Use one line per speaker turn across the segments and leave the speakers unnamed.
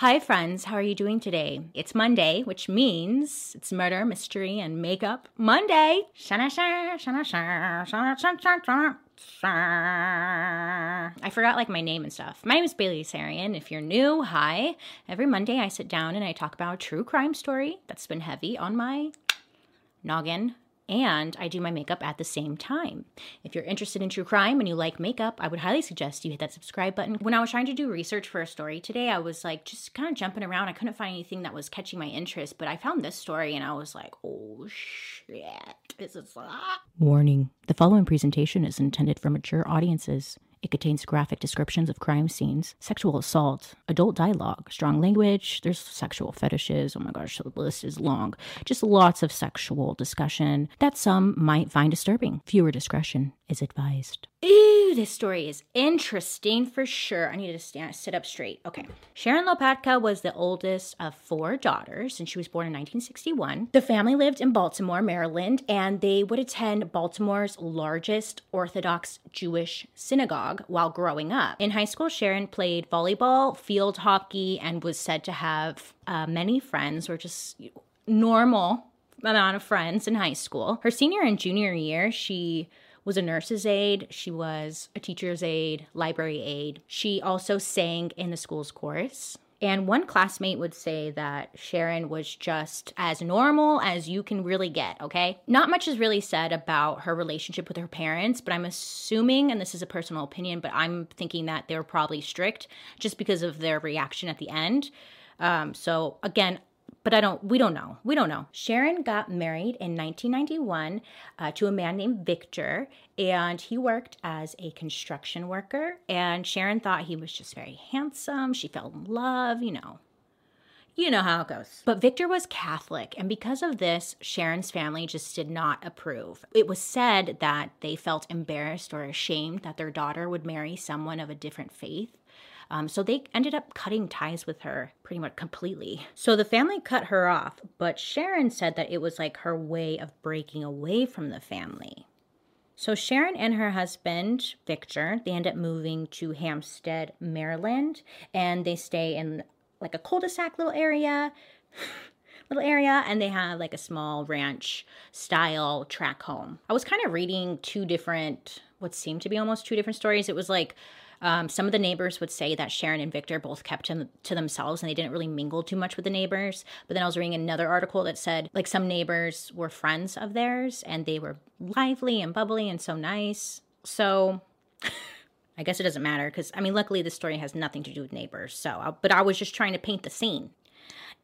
Hi, friends. How are you doing today? It's Monday, which means it's murder, mystery, and makeup Monday. I forgot like my name and stuff. My name is Bailey Sarian. If you're new, hi. Every Monday I sit down and I talk about a true crime story that's been heavy on my noggin and I do my makeup at the same time. If you're interested in true crime and you like makeup, I would highly suggest you hit that subscribe button. When I was trying to do research for a story today, I was like just kind of jumping around. I couldn't find anything that was catching my interest, but I found this story and I was like, oh shit, this is. Ah. Warning the following presentation is intended for mature audiences. It contains graphic descriptions of crime scenes, sexual assault, adult dialogue, strong language. There's sexual fetishes. Oh my gosh, the list is long. Just lots of sexual discussion that some might find disturbing. Viewer discretion is advised. Ooh, this story is interesting for sure. I need to stand, sit up straight. Okay. Sharon Lopatka was the oldest of four daughters, and she was born in 1961. The family lived in Baltimore, Maryland, and they would attend Baltimore's largest Orthodox Jewish synagogue while growing up. In high school, Sharon played volleyball, field hockey, and was said to have uh, many friends, or just normal amount of friends in high school. Her senior and junior year, she was a nurse's aide, she was a teacher's aide, library aide. She also sang in the school's chorus. And one classmate would say that Sharon was just as normal as you can really get, okay? Not much is really said about her relationship with her parents, but I'm assuming, and this is a personal opinion, but I'm thinking that they were probably strict just because of their reaction at the end. Um, so again, but I don't, we don't know. We don't know. Sharon got married in 1991 uh, to a man named Victor, and he worked as a construction worker. And Sharon thought he was just very handsome. She fell in love, you know. You know how it goes. But Victor was Catholic, and because of this, Sharon's family just did not approve. It was said that they felt embarrassed or ashamed that their daughter would marry someone of a different faith. Um, so they ended up cutting ties with her pretty much completely. So the family cut her off, but Sharon said that it was like her way of breaking away from the family. So Sharon and her husband, Victor, they end up moving to Hampstead, Maryland, and they stay in like a cul-de-sac little area. little area and they have like a small ranch style track home. I was kind of reading two different what seemed to be almost two different stories. It was like um, some of the neighbors would say that Sharon and Victor both kept to, to themselves and they didn't really mingle too much with the neighbors. But then I was reading another article that said like some neighbors were friends of theirs and they were lively and bubbly and so nice. So I guess it doesn't matter because I mean, luckily this story has nothing to do with neighbors. So, but I was just trying to paint the scene.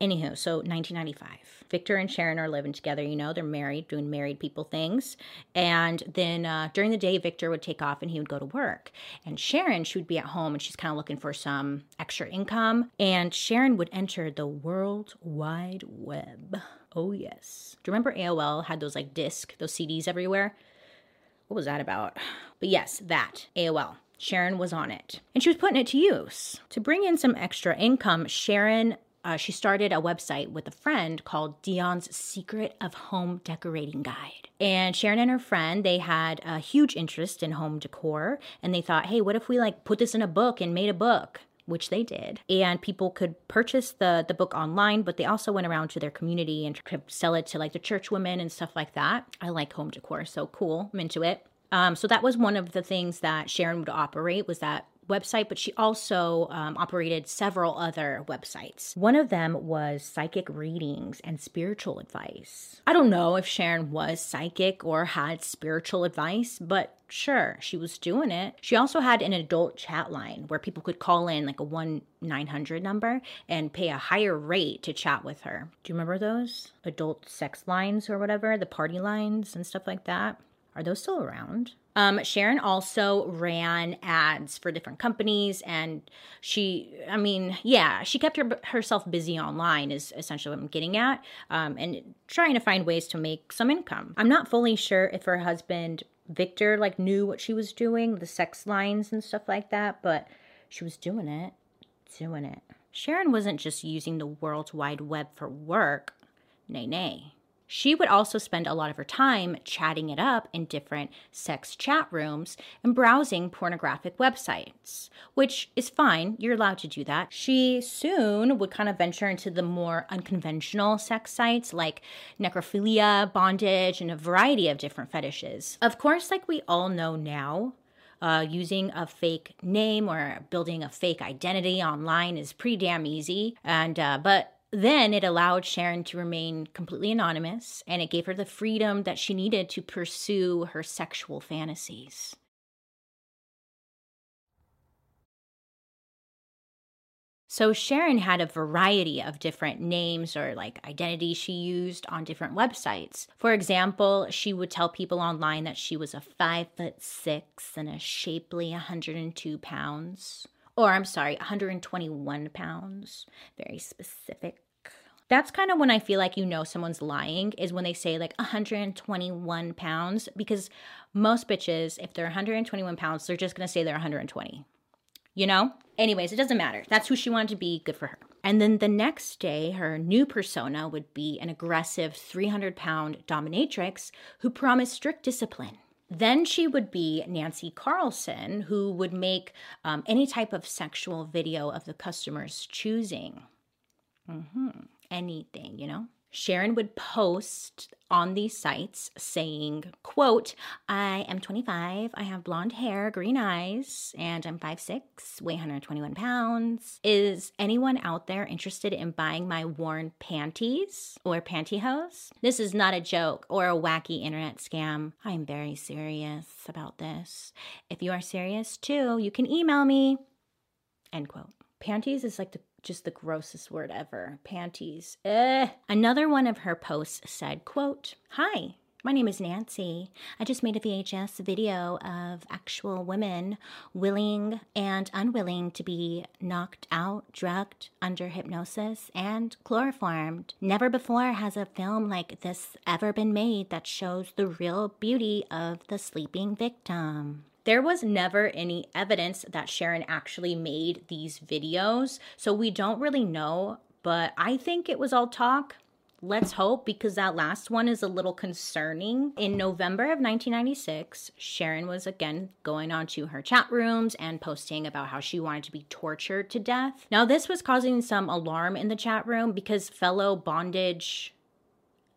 Anywho, so 1995. Victor and Sharon are living together, you know, they're married, doing married people things. And then uh, during the day, Victor would take off and he would go to work. And Sharon, she would be at home and she's kind of looking for some extra income. And Sharon would enter the World Wide Web. Oh, yes. Do you remember AOL had those like disc, those CDs everywhere? What was that about? But yes, that, AOL. Sharon was on it. And she was putting it to use. To bring in some extra income, Sharon uh, she started a website with a friend called Dion's Secret of Home Decorating Guide. And Sharon and her friend, they had a huge interest in home decor, and they thought, hey, what if we like put this in a book and made a book? which they did. And people could purchase the the book online, but they also went around to their community and could sell it to like the church women and stuff like that. I like home decor, so cool. I'm into it. Um, so that was one of the things that Sharon would operate was that website, but she also um, operated several other websites. One of them was psychic readings and spiritual advice. I don't know if Sharon was psychic or had spiritual advice, but sure, she was doing it. She also had an adult chat line where people could call in like a 1 900 number and pay a higher rate to chat with her. Do you remember those? Adult sex lines or whatever, the party lines and stuff like that. Are those still around? Um, Sharon also ran ads for different companies, and she, I mean, yeah, she kept her, herself busy online, is essentially what I'm getting at, um, and trying to find ways to make some income. I'm not fully sure if her husband, Victor, like knew what she was doing, the sex lines and stuff like that, but she was doing it, doing it. Sharon wasn't just using the World Wide Web for work, nay, nay. She would also spend a lot of her time chatting it up in different sex chat rooms and browsing pornographic websites, which is fine. You're allowed to do that. She soon would kind of venture into the more unconventional sex sites like necrophilia, bondage, and a variety of different fetishes. Of course, like we all know now, uh, using a fake name or building a fake identity online is pretty damn easy. And uh, but then it allowed Sharon to remain completely anonymous and it gave her the freedom that she needed to pursue her sexual fantasies. So Sharon had a variety of different names or like identities she used on different websites. For example, she would tell people online that she was a five foot six and a shapely 102 pounds. Or I'm sorry, 121 pounds. Very specific. That's kind of when I feel like you know someone's lying is when they say like 121 pounds because most bitches, if they're 121 pounds, they're just gonna say they're 120. You know? Anyways, it doesn't matter. That's who she wanted to be. Good for her. And then the next day, her new persona would be an aggressive 300 pound dominatrix who promised strict discipline. Then she would be Nancy Carlson, who would make um, any type of sexual video of the customer's choosing. Mm-hmm anything, you know? Sharon would post on these sites saying, quote, I am 25, I have blonde hair, green eyes, and I'm 5'6, weigh 121 pounds. Is anyone out there interested in buying my worn panties or pantyhose? This is not a joke or a wacky internet scam. I am very serious about this. If you are serious too, you can email me. End quote. Panties is like the just the grossest word ever. Panties. Eh. Another one of her posts said, quote, Hi, my name is Nancy. I just made a VHS video of actual women willing and unwilling to be knocked out, drugged, under hypnosis, and chloroformed. Never before has a film like this ever been made that shows the real beauty of the sleeping victim. There was never any evidence that Sharon actually made these videos, so we don't really know, but I think it was all talk. Let's hope because that last one is a little concerning. In November of 1996, Sharon was again going onto her chat rooms and posting about how she wanted to be tortured to death. Now, this was causing some alarm in the chat room because fellow bondage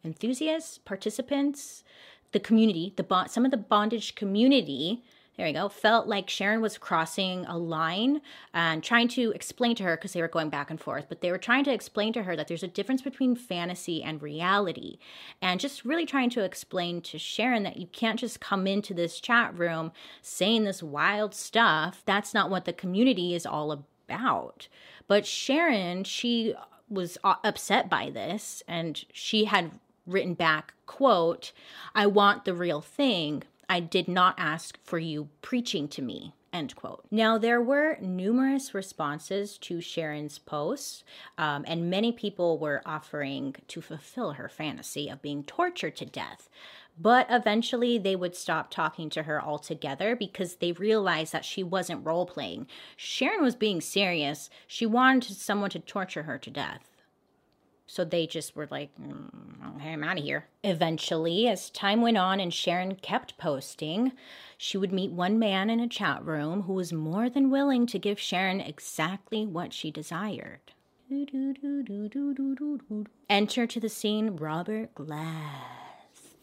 enthusiasts, participants, the community, the bond, some of the bondage community there you go, felt like Sharon was crossing a line and trying to explain to her, because they were going back and forth, but they were trying to explain to her that there's a difference between fantasy and reality. And just really trying to explain to Sharon that you can't just come into this chat room saying this wild stuff. That's not what the community is all about. But Sharon, she was uh, upset by this and she had written back quote i want the real thing I did not ask for you preaching to me. End quote. Now, there were numerous responses to Sharon's posts, um, and many people were offering to fulfill her fantasy of being tortured to death. But eventually, they would stop talking to her altogether because they realized that she wasn't role playing. Sharon was being serious. She wanted someone to torture her to death. So they just were like, mm, I'm out of here. Eventually, as time went on and Sharon kept posting, she would meet one man in a chat room who was more than willing to give Sharon exactly what she desired. Enter to the scene Robert Glass.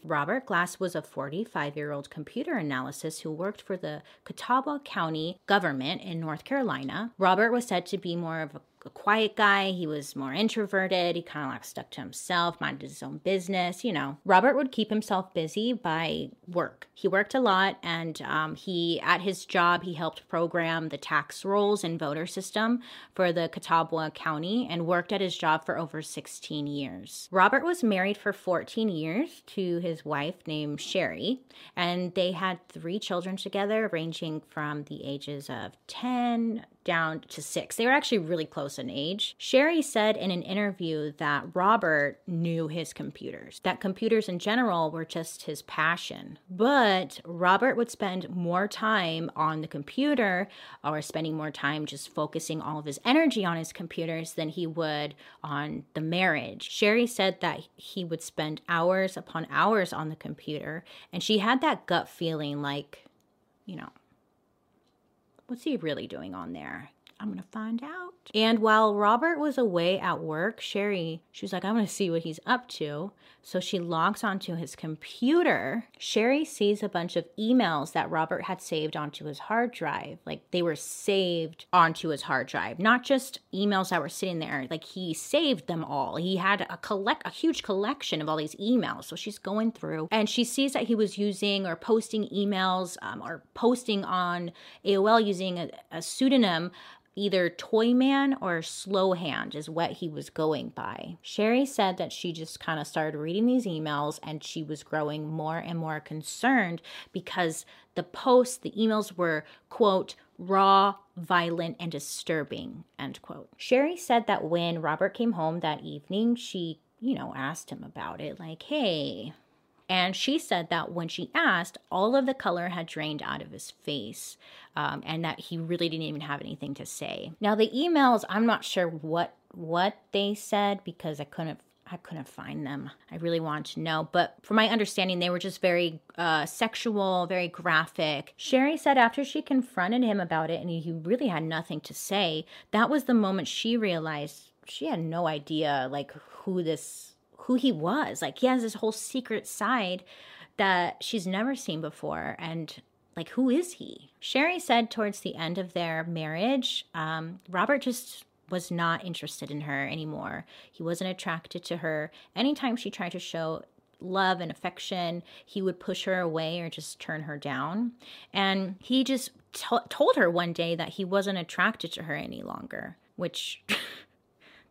Robert Glass was a 45 year old computer analyst who worked for the Catawba County government in North Carolina. Robert was said to be more of a a quiet guy. He was more introverted. He kind of like stuck to himself, minded his own business. You know, Robert would keep himself busy by work. He worked a lot, and um, he at his job he helped program the tax rolls and voter system for the Catawba County, and worked at his job for over 16 years. Robert was married for 14 years to his wife named Sherry, and they had three children together, ranging from the ages of 10 down to six. They were actually really close in age. Sherry said in an interview that Robert knew his computers, that computers in general were just his passion. But Robert would spend more time on the computer or spending more time just focusing all of his energy on his computers than he would on the marriage. Sherry said that he would spend hours upon hours on the computer, and she had that gut feeling like, you know, what's he really doing on there? I'm to find out. And while Robert was away at work, Sherry, she was like, I'm to see what he's up to. So she logs onto his computer. Sherry sees a bunch of emails that Robert had saved onto his hard drive. Like they were saved onto his hard drive, not just emails that were sitting there. Like he saved them all. He had a collect a huge collection of all these emails. So she's going through and she sees that he was using or posting emails um, or posting on AOL using a, a pseudonym either Toyman or Slowhand is what he was going by. Sherry said that she just kind of started reading these emails and she was growing more and more concerned because the posts, the emails were, quote, raw, violent, and disturbing, end quote. Sherry said that when Robert came home that evening, she, you know, asked him about it, like, hey, and she said that when she asked, all of the color had drained out of his face um, and that he really didn't even have anything to say. Now, the emails, I'm not sure what what they said because I couldn't I couldn't find them. I really want to know. But from my understanding, they were just very uh, sexual, very graphic. Sherry said after she confronted him about it and he really had nothing to say, that was the moment she realized she had no idea like who this who he was. Like he has this whole secret side that she's never seen before. And like, who is he? Sherry said towards the end of their marriage, um, Robert just was not interested in her anymore. He wasn't attracted to her. Anytime she tried to show love and affection, he would push her away or just turn her down. And he just t- told her one day that he wasn't attracted to her any longer, which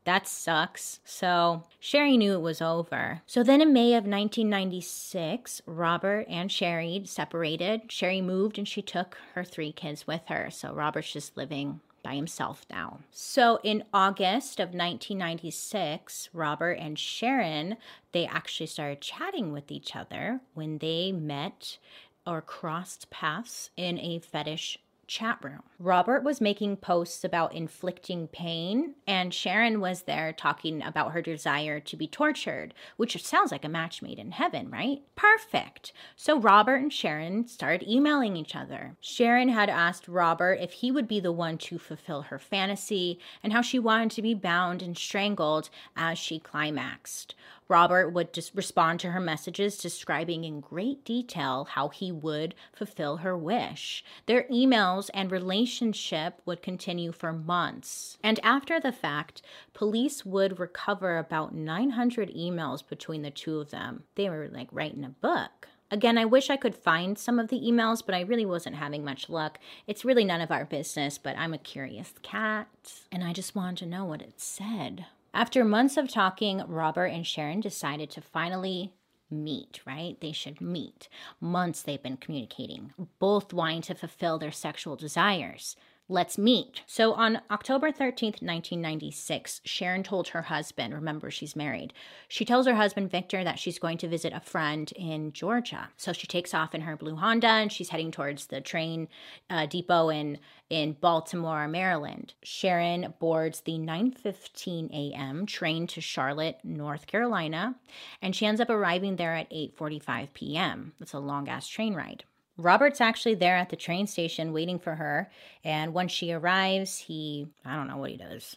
That sucks. So Sherry knew it was over. So then in May of 1996, Robert and Sherry separated. Sherry moved and she took her three kids with her. So Robert's just living by himself now. So in August of 1996, Robert and Sharon, they actually started chatting with each other when they met or crossed paths in a fetish chat room. Robert was making posts about inflicting pain, and Sharon was there talking about her desire to be tortured, which sounds like a match made in heaven, right? Perfect. So Robert and Sharon started emailing each other. Sharon had asked Robert if he would be the one to fulfill her fantasy and how she wanted to be bound and strangled as she climaxed. Robert would just respond to her messages, describing in great detail how he would fulfill her wish. Their emails and relationship would continue for months. And after the fact, police would recover about 900 emails between the two of them. They were like writing a book. Again, I wish I could find some of the emails, but I really wasn't having much luck. It's really none of our business, but I'm a curious cat, and I just wanted to know what it said. After months of talking, Robert and Sharon decided to finally meet, right? They should meet. Months they've been communicating, both wanting to fulfill their sexual desires. Let's meet. So on October 13th, 1996, Sharon told her husband, remember she's married, she tells her husband Victor that she's going to visit a friend in Georgia. So she takes off in her blue Honda and she's heading towards the train uh, depot in in Baltimore, Maryland. Sharon boards the 9:15 a.m. train to Charlotte, North Carolina, and she ends up arriving there at 8:45 p.m. That's a long ass train ride. Robert's actually there at the train station waiting for her. And when she arrives, he, I don't know what he does,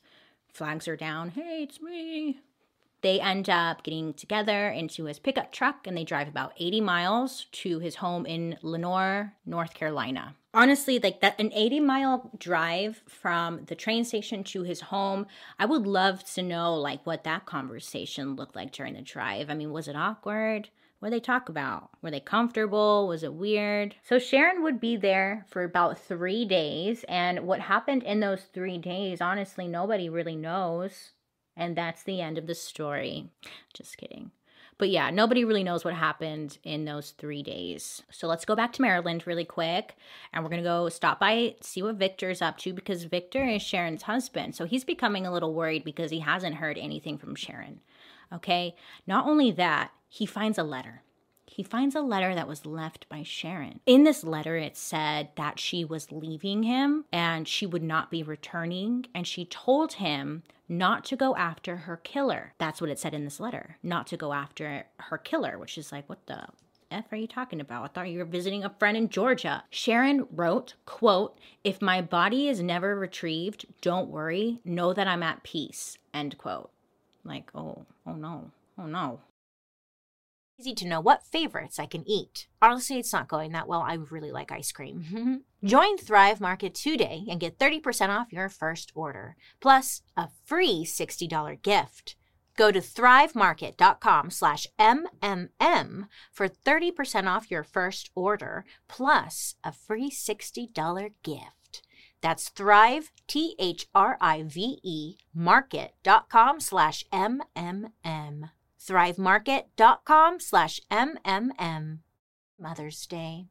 flags her down. Hey, it's me. They end up getting together into his pickup truck and they drive about 80 miles to his home in Lenoir, North Carolina. Honestly, like that, an 80 mile drive from the train station to his home, I would love to know like what that conversation looked like during the drive. I mean, was it awkward? What they talk about? Were they comfortable? Was it weird? So Sharon would be there for about three days. And what happened in those three days, honestly, nobody really knows. And that's the end of the story. Just kidding. But yeah, nobody really knows what happened in those three days. So let's go back to Maryland really quick and we're going to go stop by, see what Victor's up to because Victor is Sharon's husband. So he's becoming a little worried because he hasn't heard anything from Sharon. Okay. Not only that, he finds a letter he finds a letter that was left by Sharon. In this letter, it said that she was leaving him and she would not be returning. And she told him not to go after her killer. That's what it said in this letter, not to go after her killer, which is like, what the F are you talking about? I thought you were visiting a friend in Georgia. Sharon wrote, quote, if my body is never retrieved, don't worry. Know that I'm at peace, end quote. Like, oh, oh no, oh no
easy to know what favorites I can eat. Honestly, it's not going that well. I really like ice cream. Join Thrive Market today and get 30% off your first order, plus a free $60 gift. Go to thrivemarket.com slash MMM for 30% off your first order, plus a free $60 gift. That's Thrive, T H R I V E, market.com slash MMM thrivemarket.com slash MMM. Mother's Day.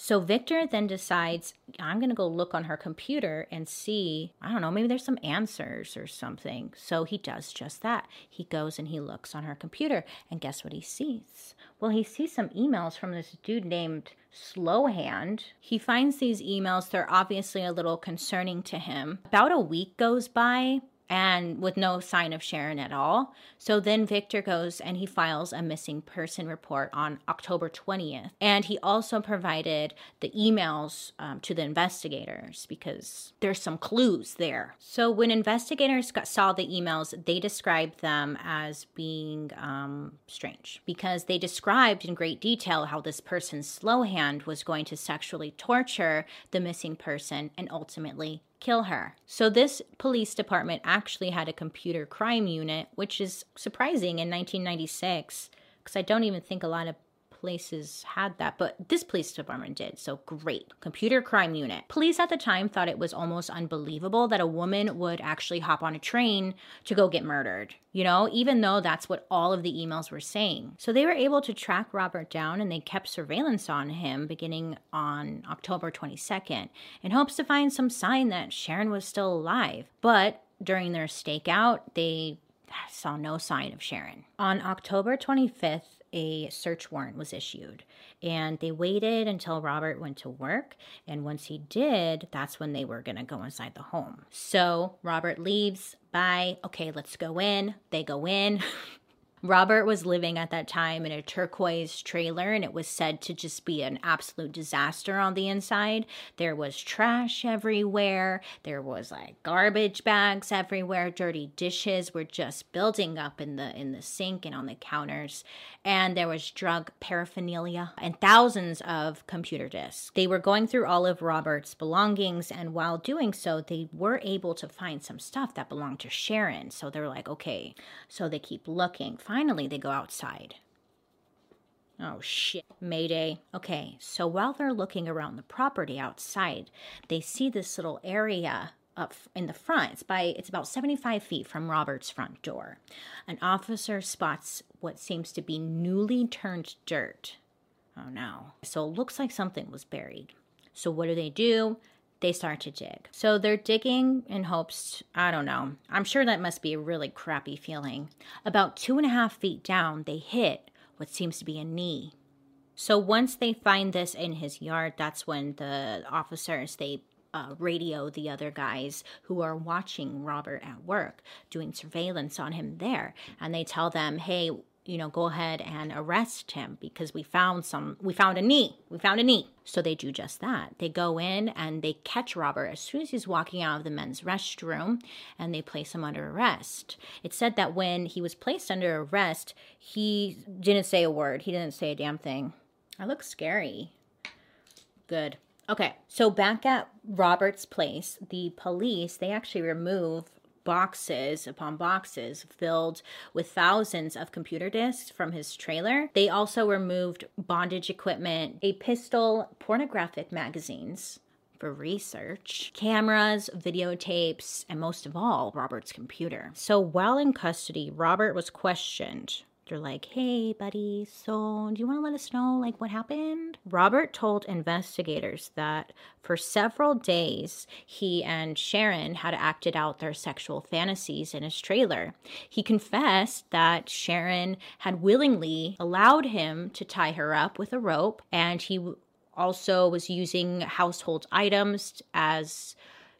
So Victor then decides, I'm going to go look on her computer and see, I don't know, maybe there's some answers or something. So he does just that. He goes and he looks on her computer, and guess what he sees? Well, he sees some emails from this dude named Slowhand. He finds these emails, they're obviously a little concerning to him. About a week goes by, and with no sign of Sharon at all. So then Victor goes and he files a missing person report on October 20th. And he also provided the emails um, to the investigators because there's some clues there. So when investigators got, saw the emails, they described them as being um, strange because they described in great detail how this person, Slowhand, was going to sexually torture the missing person and ultimately kill her. So, this police department actually had a computer crime unit, which is surprising in 1996 because I don't even think a lot of places had that, but this police department did. So great. Computer crime unit. Police at the time thought it was almost unbelievable that a woman would actually hop on a train to go get murdered, you know, even though that's what all of the emails were saying. So they were able to track Robert down and they kept surveillance on him beginning on October 22nd in hopes to find some sign that Sharon was still alive. But during their stakeout, they saw no sign of Sharon. On October 25th, a search warrant was issued. And they waited until Robert went to work. And once he did, that's when they were going to go inside the home. So Robert leaves. Bye. Okay, let's go in. They go in. Robert was living at that time in a turquoise trailer, and it was said to just be an absolute disaster on the inside. There was trash everywhere, there was like garbage bags everywhere, dirty dishes were just building up in the in the sink and on the counters, and there was drug paraphernalia and thousands of computer disks. They were going through all of Robert's belongings, and while doing so, they were able to find some stuff that belonged to Sharon. So they're like, okay, so they keep looking finally they go outside. Oh shit. Mayday. Okay, so while they're looking around the property outside, they see this little area up in the front. It's by it's about 75 feet from Robert's front door. An officer spots what seems to be newly turned dirt. Oh no. So it looks like something was buried. So what do they do? They start to dig. So they're digging in hopes, I don't know, I'm sure that must be a really crappy feeling. About two and a half feet down, they hit what seems to be a knee. So once they find this in his yard, that's when the officers, they uh, radio the other guys who are watching Robert at work, doing surveillance on him there. And they tell them, hey, you know, go ahead and arrest him because we found some, we found a knee. We found a knee. So they do just that. They go in and they catch Robert as soon as he's walking out of the men's restroom and they place him under arrest. It said that when he was placed under arrest, he didn't say a word, he didn't say a damn thing. I look scary. Good. Okay, so back at Robert's place, the police, they actually remove boxes upon boxes filled with thousands of computer disks from his trailer. They also removed bondage equipment, a pistol, pornographic magazines, for research cameras, videotapes, and most of all, Robert's computer. So while in custody, Robert was questioned they're like, hey, buddy, so do you want to let us know, like, what happened? Robert told investigators that for several days, he and Sharon had acted out their sexual fantasies in his trailer. He confessed that Sharon had willingly allowed him to tie her up with a rope, and he also was using household items as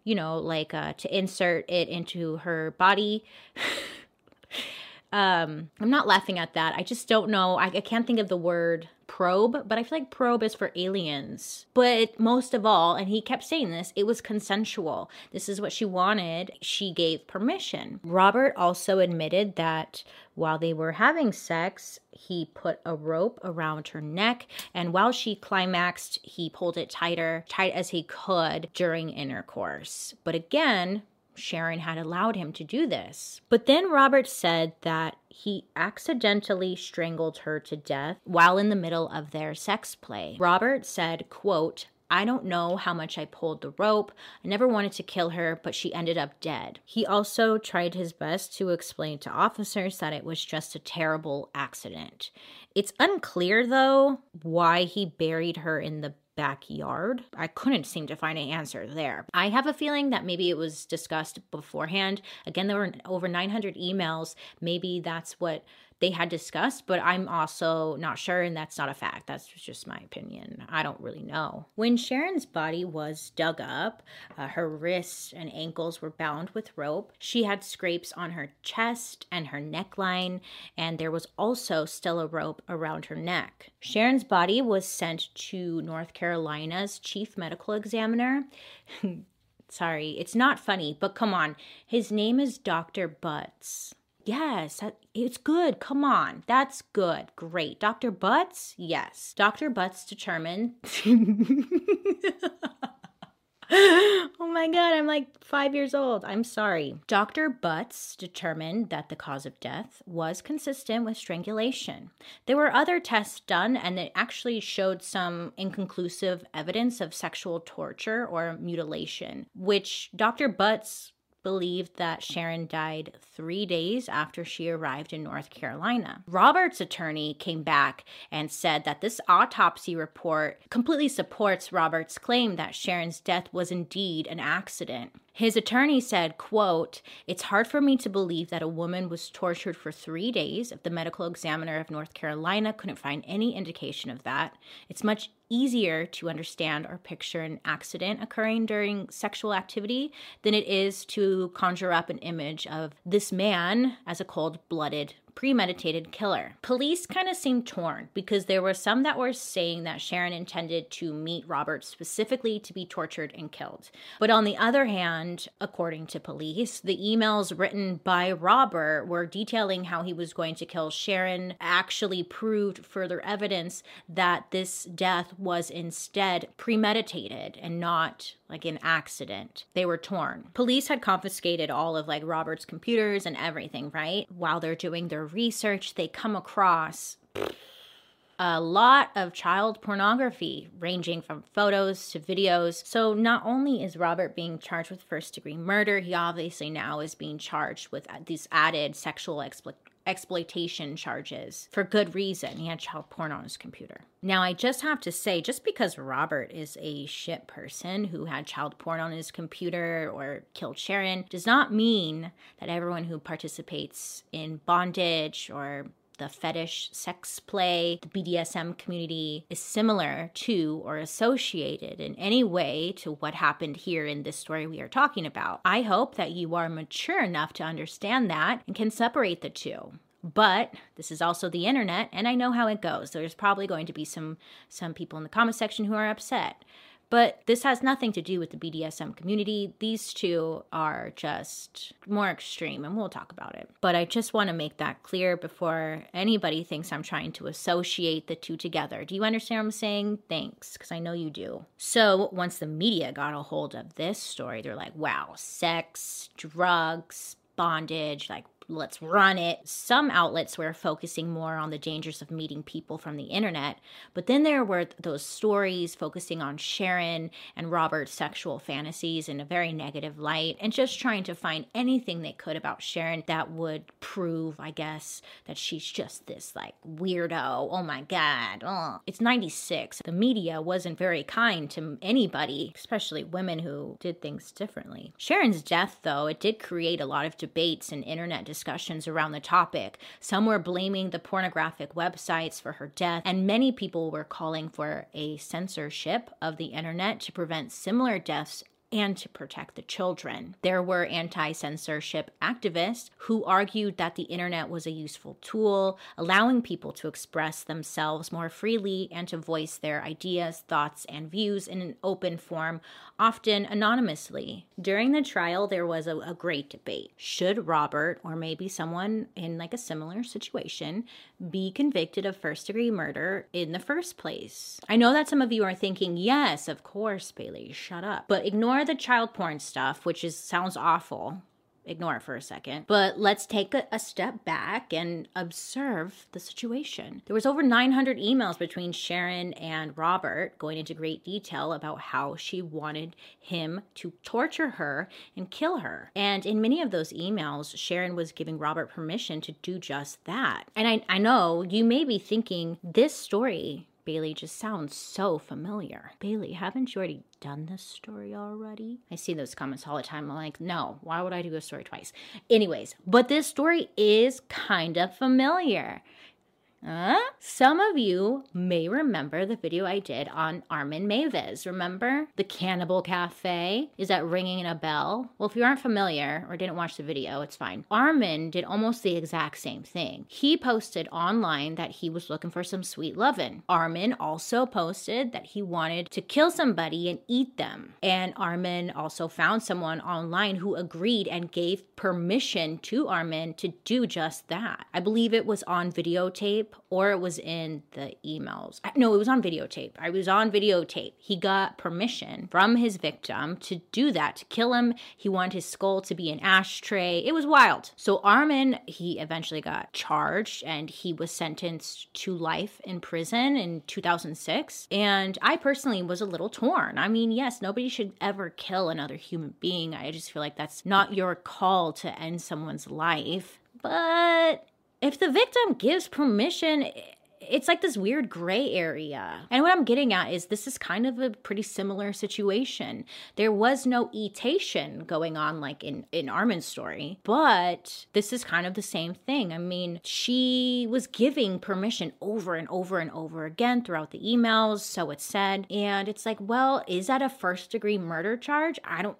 you know, like uh, to insert it into her body. um i'm not laughing at that. I just don't know. I, I, can't think of the word probe but i feel like probe is for aliens. But most of all and he kept saying this it was consensual. This is what she wanted. She gave permission. Robert also admitted that while they were having sex he put a rope around her neck and while she climaxed he pulled it tighter tight as he could during intercourse. But again Sharon had allowed him to do this. But then Robert said that he accidentally strangled her to death while in the middle of their sex play. Robert said, quote, I don't know how much I pulled the rope. I never wanted to kill her, but she ended up dead. He also tried his best to explain to officers that it was just a terrible accident. It's unclear, though, why he buried her in the backyard. I couldn't seem to find an answer there. I have a feeling that maybe it was discussed beforehand. Again, there were over 900 emails. Maybe that's what they had discussed, but I'm also not sure, and that's not a fact. That's just my opinion. I don't really know. When Sharon's body was dug up, uh, her wrists and ankles were bound with rope. She had scrapes on her chest and her neckline, and there was also still a rope around her neck. Sharon's body was sent to North Carolina's chief medical examiner. Sorry, it's not funny, but come on. His name is Dr. Butts. Yes, that, it's good. Come on. That's good. Great. Dr. Butts? Yes. Dr. Butts determined. oh my God, I'm like five years old. I'm sorry. Dr. Butts determined that the cause of death was consistent with strangulation. There were other tests done, and it actually showed some inconclusive evidence of sexual torture or mutilation, which Dr. Butts believed that Sharon died three days after she arrived in North Carolina. Robert's attorney came back and said that this autopsy report completely supports Robert's claim that Sharon's death was indeed an accident. His attorney said, quote, It's hard for me to believe that a woman was tortured for three days if the medical examiner of North Carolina couldn't find any indication of that. It's much easier to understand or picture an accident occurring during sexual activity than it is to conjure up an image of this man as a cold blooded premeditated killer. Police kind of seemed torn because there were some that were saying that Sharon intended to meet Robert specifically to be tortured and killed. But on the other hand, according to police, the emails written by Robert were detailing how he was going to kill Sharon actually proved further evidence that this death was instead premeditated and not like an accident. They were torn. Police had confiscated all of like Robert's computers and everything, right? While they're doing their research, they come across a lot of child pornography, ranging from photos to videos. So, not only is Robert being charged with first degree murder, he obviously now is being charged with these added sexual exploitation exploitation charges for good reason. He had child porn on his computer. Now, I just have to say, just because Robert is a shit person who had child porn on his computer or killed Sharon does not mean that everyone who participates in bondage or the fetish sex play, the BDSM community is similar to or associated in any way to what happened here in this story we are talking about. I hope that you are mature enough to understand that and can separate the two. But this is also the internet and I know how it goes. There's probably going to be some some people in the comment section who are upset. But this has nothing to do with the BDSM community. These two are just more extreme, and we'll talk about it. But I just want to make that clear before anybody thinks I'm trying to associate the two together. Do you understand what I'm saying? Thanks, because I know you do. So once the media got a hold of this story, they're like, wow, sex, drugs, bondage, like let's run it. Some outlets were focusing more on the dangers of meeting people from the internet, but then there were those stories focusing on Sharon and Robert's sexual fantasies in a very negative light and just trying to find anything they could about Sharon that would prove, I guess, that she's just this like weirdo. Oh my God. It's 96. The media wasn't very kind to anybody, especially women who did things differently. Sharon's death, though, it did create a lot of debates and internet discussions around the topic. Some were blaming the pornographic websites for her death, and many people were calling for a censorship of the internet to prevent similar deaths and to protect the children. There were anti censorship activists who argued that the internet was a useful tool, allowing people to express themselves more freely and to voice their ideas, thoughts, and views in an open form, often anonymously. During the trial, there was a, a great debate. Should Robert, or maybe someone in like a similar situation, be convicted of first degree murder in the first place? I know that some of you are thinking, yes, of course, Bailey, shut up. But ignore the child porn stuff, which is sounds awful ignore it for a second. But let's take a, a, step back and observe the situation. There was over 900 emails between Sharon and Robert going into great detail about how she wanted him to torture her and kill her. And in many of those emails, Sharon was giving Robert permission to do just that. And I, I know you may be thinking this story Bailey just sounds so familiar. Bailey, haven't you already done this story already? I see those comments all the time. I'm like, no, why would I do a story twice? Anyways, but this story is kind of familiar. Some of you may remember the video I did on Armin Meiwes. Remember the Cannibal Cafe? Is that ringing a bell? Well, if you aren't familiar or didn't watch the video, it's fine. Armin did almost the exact same thing. He posted online that he was looking for some sweet lovin'. Armin also posted that he wanted to kill somebody and eat them. And Armin also found someone online who agreed and gave permission to Armin to do just that. I believe it was on videotape or it was in the emails. No, it was on videotape. I was on videotape. He got permission from his victim to do that, to kill him. He wanted his skull to be an ashtray. It was wild. So Armin, he eventually got charged and he was sentenced to life in prison in 2006. And I personally was a little torn. I mean, yes, nobody should ever kill another human being. I just feel like that's not your call to end someone's life. But if the victim gives permission, it's like this weird gray area. And what I'm getting at is this is kind of a pretty similar situation. There was no etation going on like in, in Armin's story, but this is kind of the same thing. I mean, she was giving permission over and over and over again throughout the emails, so it said. And it's like, well, is that a first degree murder charge? I don't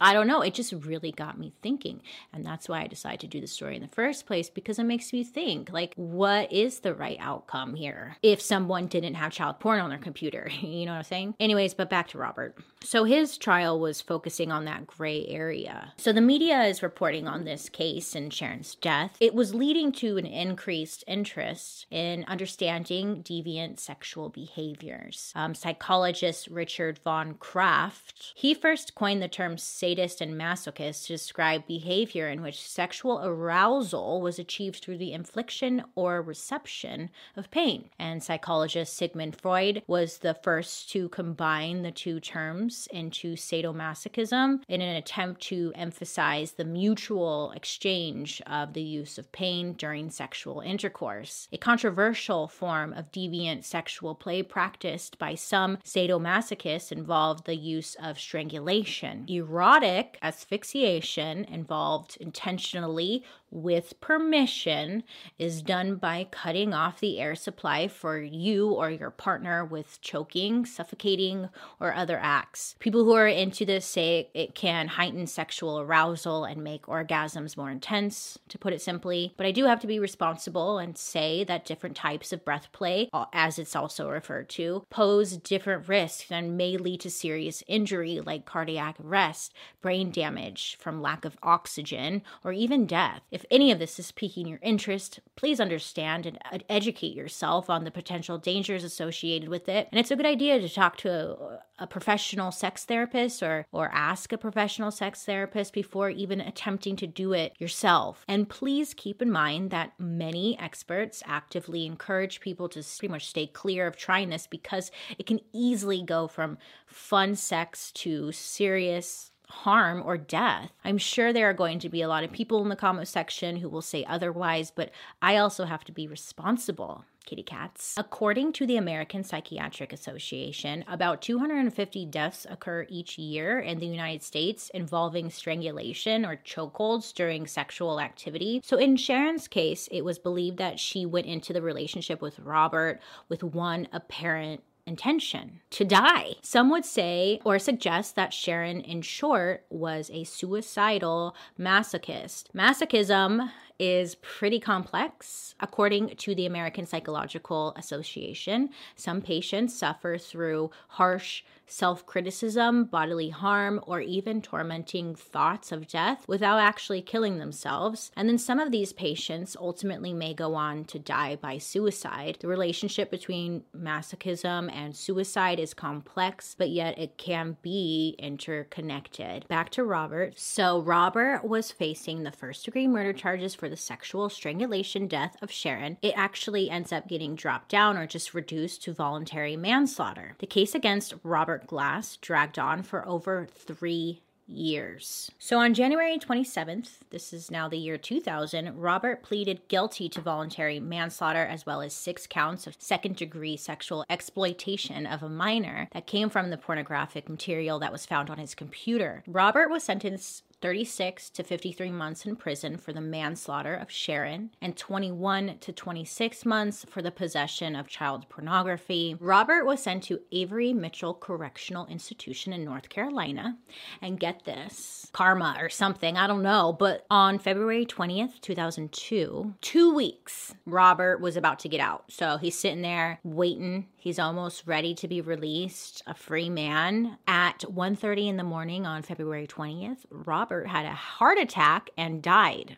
I don't know. It just really got me thinking. And that's why I decided to do the story in the first place because it makes me think like, what is the right outcome here if someone didn't have child porn on their computer? you know what I'm saying? Anyways, but back to Robert. So his trial was focusing on that gray area. So the media is reporting on this case and Sharon's death. It was leading to an increased interest in understanding deviant sexual behaviors. Um, psychologist Richard von Krafft, he first coined the term sadist and to describe behavior in which sexual arousal was achieved through the infliction or reception of pain. And psychologist Sigmund Freud was the first to combine the two terms into sadomasochism in an attempt to emphasize the mutual exchange of the use of pain during sexual intercourse. A controversial form of deviant sexual play practiced by some sadomasochists involved the use of strangulation. Erotic erotic asphyxiation involved intentionally with permission is done by cutting off the air supply for you or your partner with choking, suffocating, or other acts. People who are into this say it can heighten sexual arousal and make orgasms more intense, to put it simply. But I do have to be responsible and say that different types of breath play, as it's also referred to, pose different risks and may lead to serious injury like cardiac arrest. Brain damage from lack of oxygen, or even death. If any of this is piquing your interest, please understand and educate yourself on the potential dangers associated with it. And it's a good idea to talk to a, a professional sex therapist or or ask a professional sex therapist before even attempting to do it yourself. And please keep in mind that many experts actively encourage people to pretty much stay clear of trying this because it can easily go from fun sex to serious harm or death. I'm sure there are going to be a lot of people in the comment section who will say otherwise, but I also have to be responsible kitty cats. According to the American Psychiatric Association, about 250 deaths occur each year in the United States involving strangulation or chokeholds during sexual activity. So in Sharon's case, it was believed that she went into the relationship with Robert with one apparent intention to die. Some would say or suggest that Sharon, in short, was a suicidal masochist. Masochism is pretty complex. According to the American Psychological Association, some patients suffer through harsh self criticism, bodily harm, or even tormenting thoughts of death without actually killing themselves. And then some of these patients ultimately may go on to die by suicide. The relationship between masochism and suicide is complex, but yet it can be interconnected. Back to Robert. So, Robert was facing the first degree murder charges for the sexual strangulation death of Sharon. It actually ends up getting dropped down or just reduced to voluntary manslaughter. The case against Robert Glass dragged on for over three years. So on January 27th, this is now the year 2000, Robert pleaded guilty to voluntary manslaughter as well as six counts of second degree sexual exploitation of a minor that came from the pornographic material that was found on his computer. Robert was sentenced 36 to 53 months in prison for the manslaughter of Sharon and 21 to 26 months for the possession of child pornography. Robert was sent to Avery Mitchell Correctional Institution in North Carolina. And get this karma or something, I don't know, but on February 20th, 2002, two weeks, Robert was about to get out. So he's sitting there waiting He's almost ready to be released, a free man. At 1:30 in the morning on February 20th, Robert had a heart attack and died.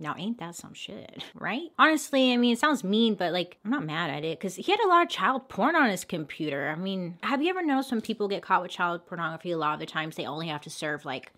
Now, ain't that some shit, right? Honestly, I mean, it sounds mean, but like, I'm not mad at it because he had a lot of child porn on his computer. I mean, have you ever noticed when people get caught with child pornography, a lot of the times they only have to serve like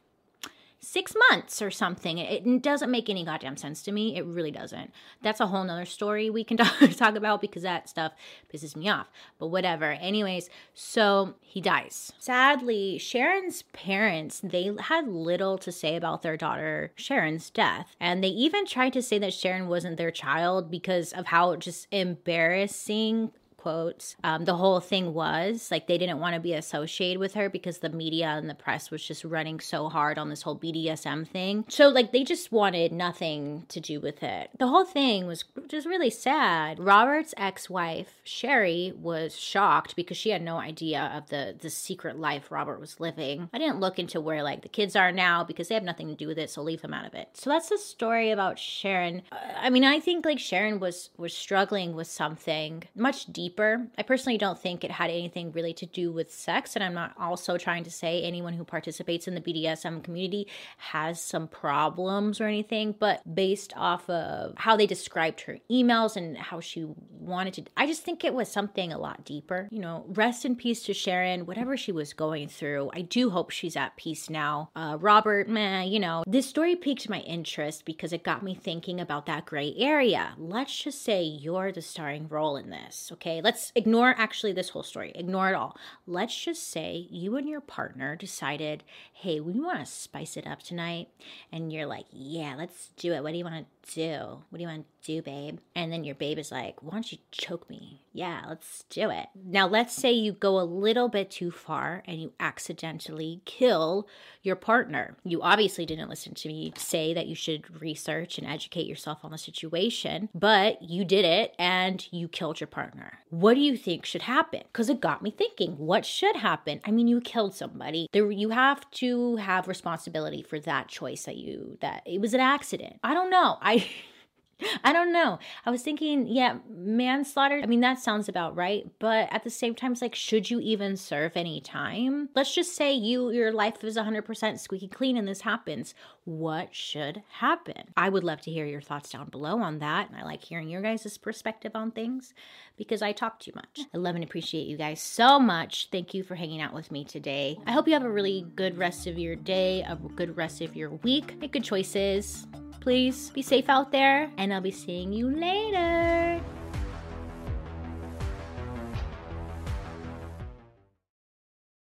six months or something. It doesn't make any goddamn sense to me. It really doesn't. That's a whole nother story we can talk about because that stuff pisses me off. But whatever. Anyways, so he dies. Sadly, Sharon's parents, they had little to say about their daughter Sharon's death. And they even tried to say that Sharon wasn't their child because of how just embarrassing quotes. Um, the whole thing was like they didn't want to be associated with her because the media and the press was just running so hard on this whole BDSM thing. So like they just wanted nothing to do with it. The whole thing was just really sad. Robert's ex-wife Sherry was shocked because she had no idea of the the secret life Robert was living. I didn't look into where like the kids are now because they have nothing to do with it, so leave them out of it. So that's the story about Sharon. Uh, I mean, I think like Sharon was was struggling with something much deeper deeper. I personally don't think it had anything really to do with sex, and I'm not also trying to say anyone who participates in the BDSM community has some problems or anything, but based off of how they described her emails and how she wanted to, I just think it was something a lot deeper. You know, rest in peace to Sharon, whatever she was going through. I do hope she's at peace now. Uh, Robert, man, you know, this story piqued my interest because it got me thinking about that gray area. Let's just say you're the starring role in this, okay? Let's ignore actually this whole story, ignore it all. Let's just say you and your partner decided, hey, we want to spice it up tonight. And you're like, yeah, let's do it. What do you want to do? What do you want to do, babe? And then your babe is like, why don't you choke me? Yeah, let's do it. Now, let's say you go a little bit too far and you accidentally kill your partner. You obviously didn't listen to me say that you should research and educate yourself on the situation, but you did it and you killed your partner. What do you think should happen? Because it got me thinking, what should happen? I mean, you killed somebody. There, you have to have responsibility for that choice that you that it was an accident. I don't know. I I don't know. I was thinking, yeah, manslaughter. I mean, that sounds about right. But at the same time, it's like, should you even serve any time? Let's just say you your life is 100% squeaky clean and this happens. What should happen? I would love to hear your thoughts down below on that. And I like hearing your guys' perspective on things because I talk too much. I love and appreciate you guys so much. Thank you for hanging out with me today. I hope you have a really good rest of your day, a good rest of your week. Make good choices please be safe out there, and I'll be seeing you later.